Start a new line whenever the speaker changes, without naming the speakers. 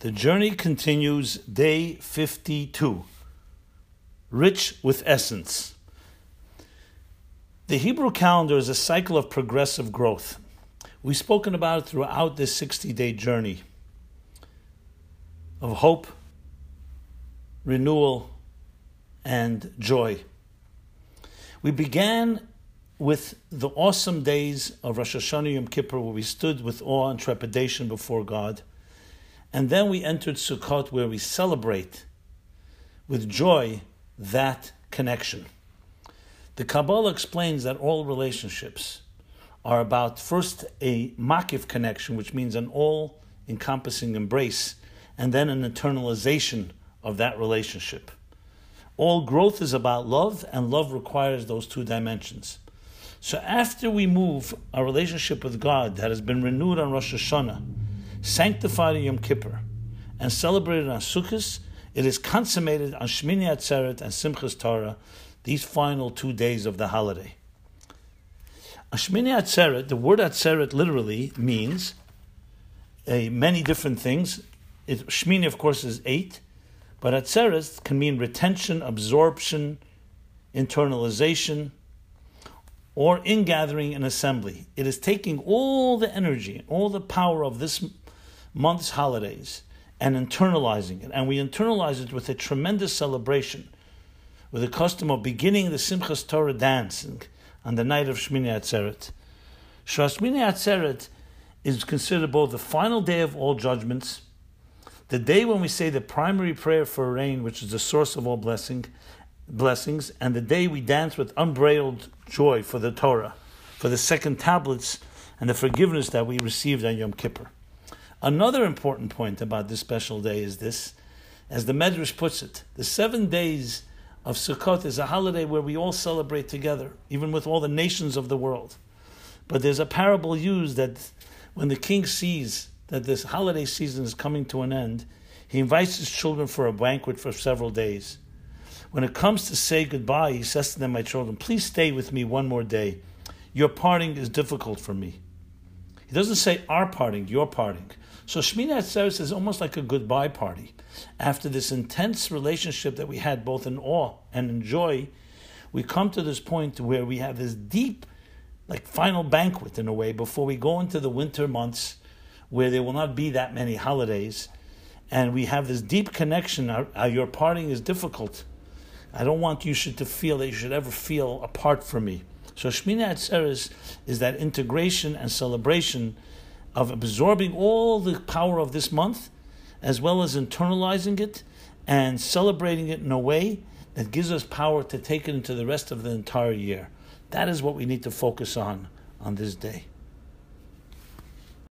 The journey continues day 52. Rich with essence. The Hebrew calendar is a cycle of progressive growth. We've spoken about it throughout this 60 day journey of hope, renewal, and joy. We began with the awesome days of Rosh Hashanah Yom Kippur, where we stood with awe and trepidation before God. And then we entered Sukkot, where we celebrate with joy that connection. The Kabbalah explains that all relationships are about first a makif connection, which means an all encompassing embrace, and then an internalization of that relationship. All growth is about love, and love requires those two dimensions. So after we move our relationship with God that has been renewed on Rosh Hashanah, sanctified on Yom Kippur, and celebrated on Sukkot, it is consummated on Shmini Atzeret and Simchas Torah, these final two days of the holiday. Shmini Atzeret, the word Atzeret literally means uh, many different things. It, Shmini, of course, is eight, but Atzeret can mean retention, absorption, internalization, or ingathering an assembly. It is taking all the energy, all the power of this month's holidays and internalizing it. And we internalize it with a tremendous celebration, with the custom of beginning the Simchas Torah dancing on the night of Shmini Atzeret. Shmini Atzeret is considered both the final day of all judgments, the day when we say the primary prayer for rain, which is the source of all blessing, blessings, and the day we dance with unbridled joy for the Torah, for the second tablets and the forgiveness that we received on Yom Kippur. Another important point about this special day is this, as the Medrash puts it, the seven days of Sukkot is a holiday where we all celebrate together, even with all the nations of the world. But there's a parable used that when the king sees that this holiday season is coming to an end, he invites his children for a banquet for several days. When it comes to say goodbye, he says to them, My children, please stay with me one more day. Your parting is difficult for me. He doesn't say our parting, your parting. So Shmini Atzeres is almost like a goodbye party. After this intense relationship that we had both in awe and in joy, we come to this point where we have this deep, like final banquet in a way before we go into the winter months where there will not be that many holidays. And we have this deep connection. Our, our, your parting is difficult. I don't want you should to feel that you should ever feel apart from me. So Shmini Atzeres is that integration and celebration of absorbing all the power of this month, as well as internalizing it and celebrating it in a way that gives us power to take it into the rest of the entire year. That is what we need to focus on on this day.